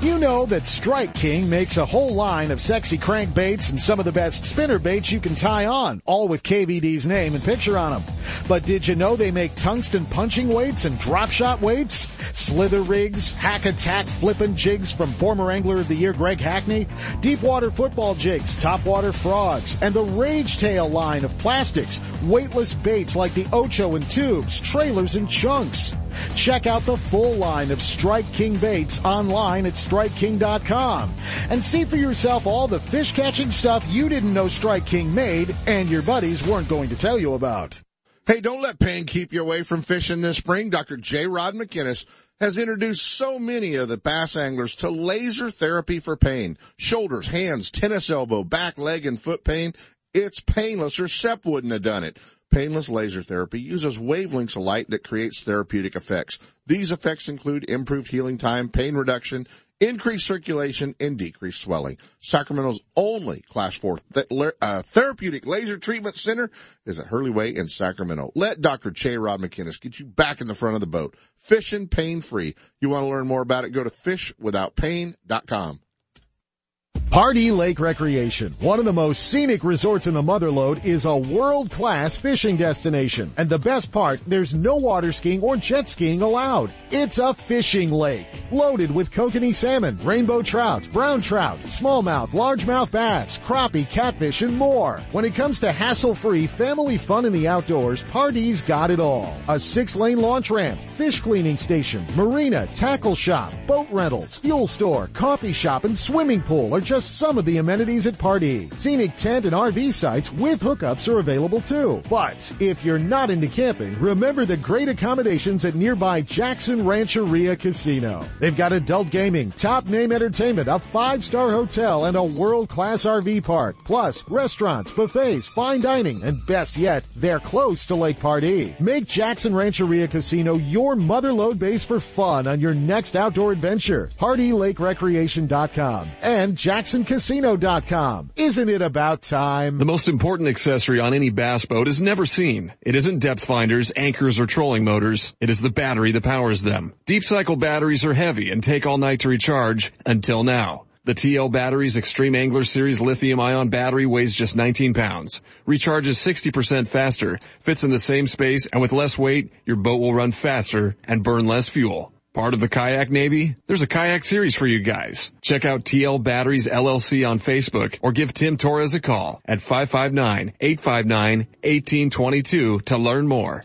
You know that Strike King makes a whole line of sexy crankbaits and some of the best spinner baits you can tie on, all with KVD's name and picture on them. But did you know they make tungsten punching weights and drop shot weights? Slither rigs, hack attack flippin' jigs from former Angler of the Year Greg Hackney, deep water football jigs, top water frogs, and the Rage Tail line of plastics, weightless baits like the Ocho and tubes, trailers and chunks. Check out the full line of Strike King baits online at StrikeKing.com and see for yourself all the fish catching stuff you didn't know Strike King made and your buddies weren't going to tell you about. Hey, don't let pain keep you away from fishing this spring. Dr. J. Rod McInnes has introduced so many of the bass anglers to laser therapy for pain. Shoulders, hands, tennis elbow, back, leg, and foot pain. It's painless or SEP wouldn't have done it. Painless laser therapy uses wavelengths of light that creates therapeutic effects. These effects include improved healing time, pain reduction, increased circulation, and decreased swelling. Sacramento's only Class 4 th- uh, therapeutic laser treatment center is at Hurley Way in Sacramento. Let Dr. J. Rod McInnes get you back in the front of the boat. Fishing pain free. You want to learn more about it? Go to fishwithoutpain.com. Pardee Lake Recreation, one of the most scenic resorts in the Motherlode, is a world-class fishing destination. And the best part, there's no water skiing or jet skiing allowed. It's a fishing lake, loaded with kokanee salmon, rainbow trout, brown trout, smallmouth, largemouth bass, crappie, catfish, and more. When it comes to hassle-free family fun in the outdoors, Pardee's got it all. A six-lane launch ramp, fish cleaning station, marina, tackle shop, boat rentals, fuel store, coffee shop, and swimming pool are just some of the amenities at Pardee. Scenic tent and RV sites with hookups are available too. But if you're not into camping, remember the great accommodations at nearby Jackson Rancheria Casino. They've got adult gaming, top name entertainment, a five-star hotel, and a world-class RV park. Plus, restaurants, buffets, fine dining, and best yet, they're close to Lake Pardee. Make Jackson Rancheria Casino your motherlode base for fun on your next outdoor adventure. PardeeLakeRecreation.com and JacksonCasino.com. Isn't it about time? The most important accessory on any bass boat is never seen. It isn't depth finders, anchors, or trolling motors. It is the battery that powers them. Deep cycle batteries are heavy and take all night to recharge until now. The TL Batteries Extreme Angler Series lithium ion battery weighs just 19 pounds, recharges 60% faster, fits in the same space, and with less weight, your boat will run faster and burn less fuel. Part of the Kayak Navy? There's a kayak series for you guys. Check out TL Batteries LLC on Facebook or give Tim Torres a call at 559-859-1822 to learn more.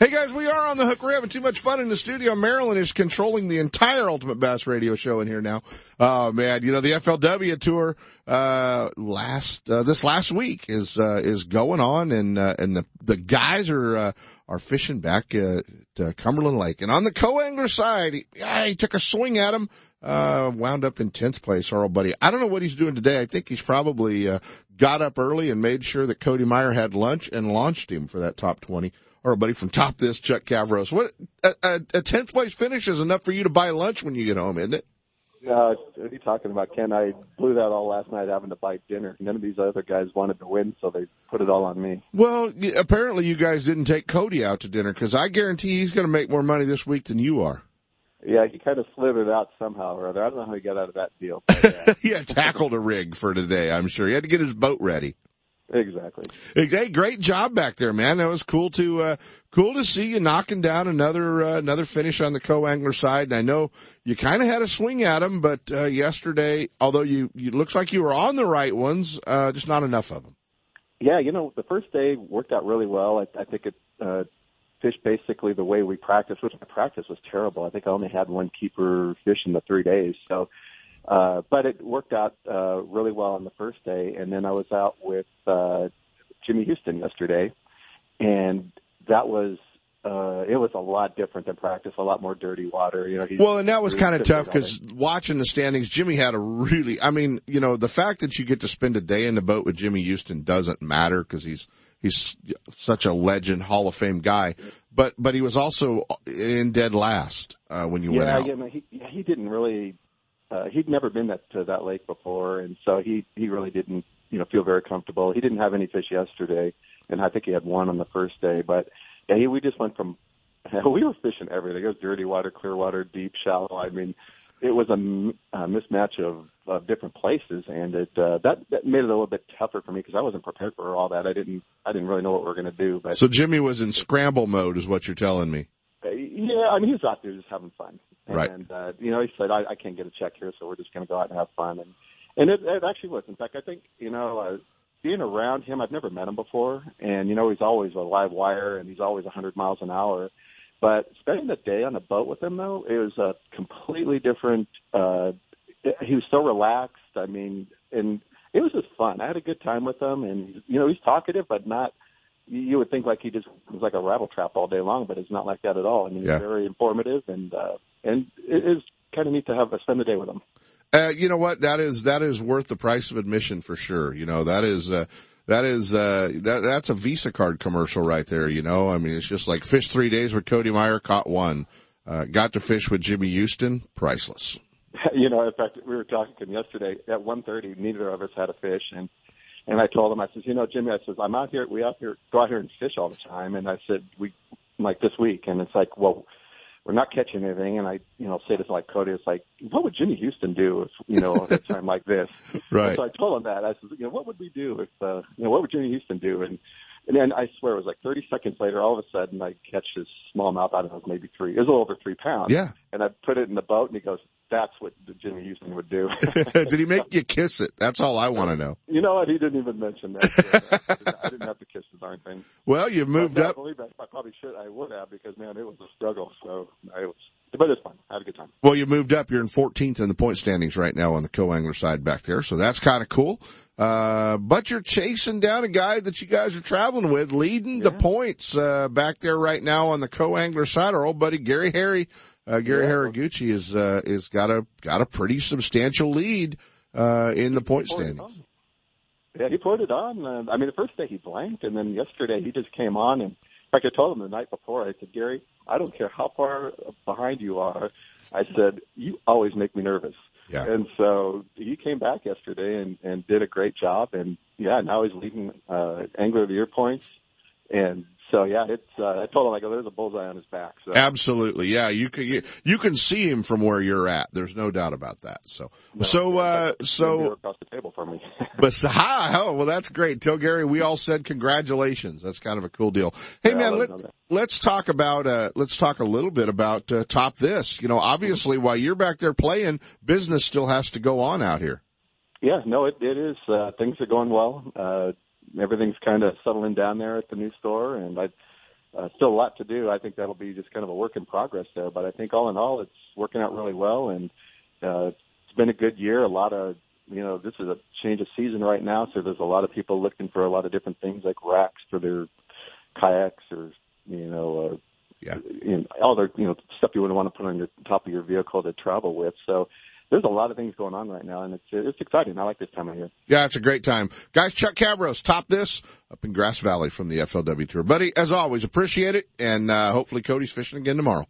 Hey guys, we are on the hook. We're having too much fun in the studio. Marilyn is controlling the entire Ultimate Bass Radio Show in here now. Oh man, you know the FLW tour uh last uh, this last week is uh, is going on, and uh, and the the guys are uh, are fishing back uh, to Cumberland Lake, and on the co-angler side, he, he took a swing at him. Uh, wound up in 10th place, our old buddy. I don't know what he's doing today. I think he's probably, uh, got up early and made sure that Cody Meyer had lunch and launched him for that top 20 our buddy from Top This, Chuck Cavros. What a, a, tenth place finish is enough for you to buy lunch when you get home, isn't it? Uh, what are you talking about, Ken? I blew that all last night having to buy dinner. None of these other guys wanted to win, so they put it all on me. Well, apparently you guys didn't take Cody out to dinner because I guarantee he's going to make more money this week than you are. Yeah, he kind of slithered out somehow or other. I don't know how he got out of that deal. But, yeah, tackled a rig for today. I'm sure he had to get his boat ready. Exactly. Hey, great job back there, man. That was cool to uh, cool to see you knocking down another uh, another finish on the co-angler side. And I know you kind of had a swing at them, but uh, yesterday, although you you looks like you were on the right ones, uh, just not enough of them. Yeah, you know, the first day worked out really well. I, I think it uh, fished basically the way we practiced, which my practice was terrible. I think I only had one keeper fish in the three days, so uh, but it worked out uh, really well on the first day, and then I was out with uh, Jimmy Houston yesterday, and that was uh, it was a lot different than practice, a lot more dirty water. You know, well, and that was kind of tough because watching the standings, Jimmy had a really, I mean, you know, the fact that you get to spend a day in the boat with Jimmy Houston doesn't matter because he's, he's such a legend, Hall of Fame guy, but, but he was also in dead last, uh, when you yeah, went out. Yeah, he, he didn't really uh, he'd never been that to that lake before, and so he he really didn't you know feel very comfortable. He didn't have any fish yesterday, and I think he had one on the first day. But yeah, he, we just went from we were fishing everything. It was dirty water, clear water, deep, shallow. I mean, it was a, a mismatch of, of different places, and it uh, that that made it a little bit tougher for me because I wasn't prepared for all that. I didn't I didn't really know what we were going to do. But so Jimmy was in scramble mode, is what you're telling me. Yeah, I mean, he was out there just having fun. And, right. uh, you know, he said, I, I can't get a check here, so we're just going to go out and have fun. And, and it, it actually was. In fact, I think, you know, uh, being around him, I've never met him before. And, you know, he's always a live wire and he's always a 100 miles an hour. But spending the day on the boat with him, though, it was a completely different, uh, he was so relaxed. I mean, and it was just fun. I had a good time with him and, you know, he's talkative, but not, you would think like he just was like a rattle trap all day long, but it's not like that at all. I mean, yeah. he's very informative and, uh, and it is kind of neat to have a spend the day with him. Uh, you know what? That is, that is worth the price of admission for sure. You know, that is, uh, that is, uh, that, that's a Visa card commercial right there. You know, I mean, it's just like fish three days with Cody Meyer, caught one, uh, got to fish with Jimmy Houston, priceless. You know, in fact, we were talking to him yesterday at 1.30, neither of us had a fish and, and I told him, I says, you know, Jimmy, I says, I'm out here, we out here, go out here and fish all the time. And I said, we, like this week. And it's like, well, we're not catching anything. And I, you know, say this like Cody, it's like, what would Jimmy Houston do if, you know, at a time like this? Right. And so I told him that. I said, you know, what would we do if, uh, you know, what would Jimmy Houston do? And, and then I swear it was like 30 seconds later, all of a sudden I catch this smallmouth. I don't know, maybe three, it was a little over three pounds. Yeah. And I put it in the boat and he goes, that's what Jimmy Houston would do. Did he make you kiss it? That's all I want to know. You know what? He didn't even mention that. I didn't have to kiss the darn thing. Well, you've moved up. I up. believe I, I probably should. I would have because man, it was a struggle. So I was, but it's fun. I had a good time. Well, you moved up. You're in 14th in the point standings right now on the co-angler side back there, so that's kind of cool. Uh, but you're chasing down a guy that you guys are traveling with, leading yeah. the points uh, back there right now on the co-angler side. Our old buddy Gary Harry, uh, Gary yeah. Haraguchi is uh, is got a got a pretty substantial lead uh, in the point standings. Yeah, he put it on. Uh, I mean, the first day he blanked, and then yesterday he just came on. And fact, I told him the night before. I said, Gary, I don't care how far behind you are. I said, you always make me nervous. Yeah. And so he came back yesterday and, and did a great job. And yeah, now he's leading uh, Angler of the Year points. And so yeah, it's. Uh, I told him I go, there's a bullseye on his back. So. Absolutely, yeah. You can you, you can see him from where you're at. There's no doubt about that. So no, so uh, so across the table from me. but hi, oh well, that's great. Tell Gary we all said congratulations. That's kind of a cool deal. Hey yeah, man, let, let's talk about uh, let's talk a little bit about uh, top this. You know, obviously while you're back there playing, business still has to go on out here. Yeah, no, it it is. Uh, things are going well. Uh, everything's kind of settling down there at the new store, and I uh, still a lot to do. I think that'll be just kind of a work in progress there, but I think all in all, it's working out really well, and uh, it's been a good year. A lot of you know, this is a change of season right now, so there's a lot of people looking for a lot of different things like racks for their kayaks or you know, uh, yeah, you know, all the you know stuff you would want to put on your top of your vehicle to travel with. So there's a lot of things going on right now, and it's it's exciting. I like this time of year. Yeah, it's a great time, guys. Chuck Cavros, top this up in Grass Valley from the FLW Tour, buddy. As always, appreciate it, and uh, hopefully Cody's fishing again tomorrow.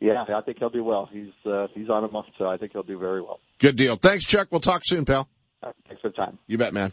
Yeah, I think he'll do well. He's uh, he's on a month, so I think he'll do very well. Good deal. Thanks, Chuck. We'll talk soon, pal. Right, thanks for the time. You bet, man.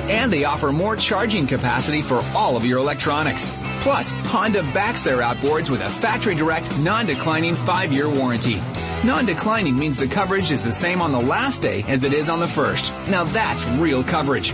and they offer more charging capacity for all of your electronics. Plus, Honda backs their outboards with a factory direct, non-declining 5-year warranty. Non-declining means the coverage is the same on the last day as it is on the first. Now that's real coverage.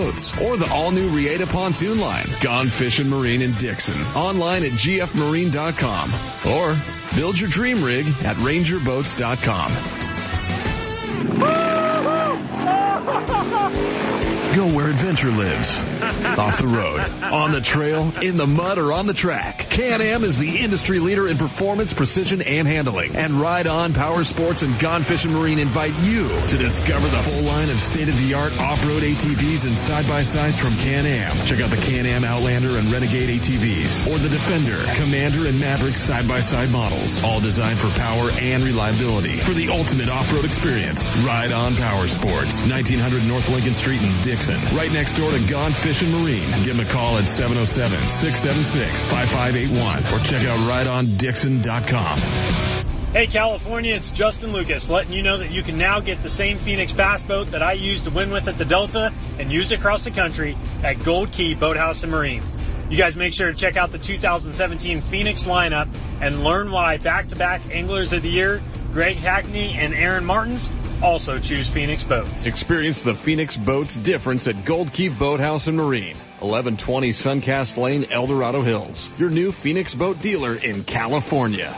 or the all new Reata pontoon line. Gone Fishing Marine in Dixon. Online at gfmarine.com or build your dream rig at rangerboats.com. Go where adventure lives. Off the road, on the trail, in the mud, or on the track. Can-Am is the industry leader in performance, precision, and handling. And Ride On Power Sports and Gone Fishing Marine invite you to discover the full line of state-of-the-art off-road ATVs and side-by-sides from Can-Am. Check out the Can-Am Outlander and Renegade ATVs, or the Defender, Commander, and Maverick side-by-side models. All designed for power and reliability. For the ultimate off-road experience, Ride On Power Sports, 1900 North Lincoln Street in Dixon. right next door to Gone Fishing Marine. Give them a call at oh 707-676-5581 or check out rideondixon.com. Hey California, it's Justin Lucas letting you know that you can now get the same Phoenix Bass boat that I used to win with at the Delta and use across the country at Gold Key Boathouse and Marine. You guys make sure to check out the 2017 Phoenix lineup and learn why back-to-back Anglers of the Year, Greg Hackney and Aaron Martens, also choose Phoenix Boats. Experience the Phoenix Boats difference at Gold Key Boathouse and Marine. 1120 Suncast Lane, El Dorado Hills. Your new Phoenix boat dealer in California.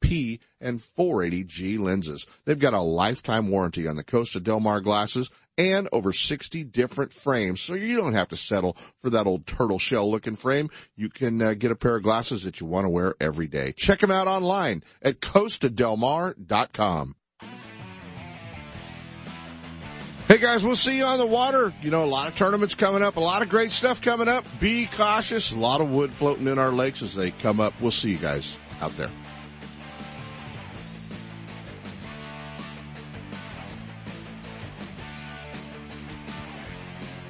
P and 480G lenses. They've got a lifetime warranty on the Costa Del Mar glasses and over 60 different frames. So you don't have to settle for that old turtle shell looking frame. You can uh, get a pair of glasses that you want to wear every day. Check them out online at costadelmar.com. Hey guys, we'll see you on the water. You know, a lot of tournaments coming up, a lot of great stuff coming up. Be cautious. A lot of wood floating in our lakes as they come up. We'll see you guys out there.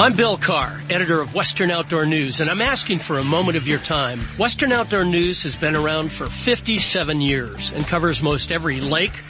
I'm Bill Karr, editor of Western Outdoor News, and I'm asking for a moment of your time. Western Outdoor News has been around for 57 years and covers most every lake,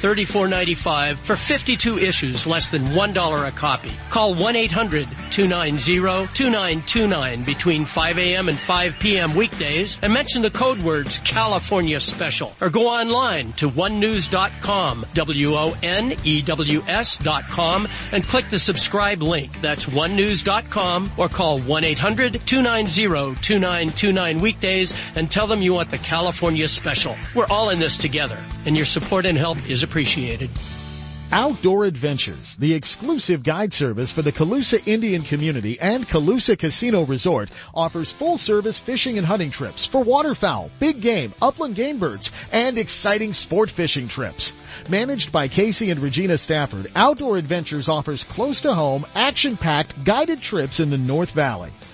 $34.95 for 52 issues, less than $1 a copy. Call 1-800-290-2929 between 5 a.m. and 5 p.m. weekdays and mention the code words California Special or go online to wonews.com, W-O-N-E-W-S dot com and click the subscribe link. That's wonews.com or call 1-800-290-2929 weekdays and tell them you want the California Special. We're all in this together and your support and help is appreciated. Outdoor Adventures, the exclusive guide service for the Colusa Indian community and Colusa Casino Resort, offers full service fishing and hunting trips for waterfowl, big game, upland game birds, and exciting sport fishing trips. Managed by Casey and Regina Stafford, Outdoor Adventures offers close to home, action-packed guided trips in the North Valley.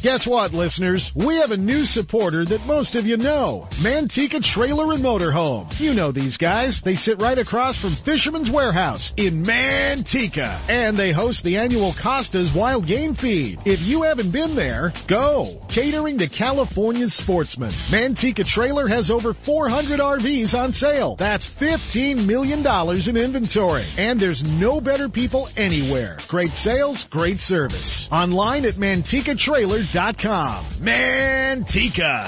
Guess what, listeners? We have a new supporter that most of you know. Manteca Trailer and Motorhome. You know these guys. They sit right across from Fisherman's Warehouse in Manteca. And they host the annual Costa's Wild Game Feed. If you haven't been there, go. Catering to California's sportsmen. Manteca Trailer has over 400 RVs on sale. That's $15 million in inventory. And there's no better people anywhere. Great sales, great service. Online at mantecatrailer.com. Manteca.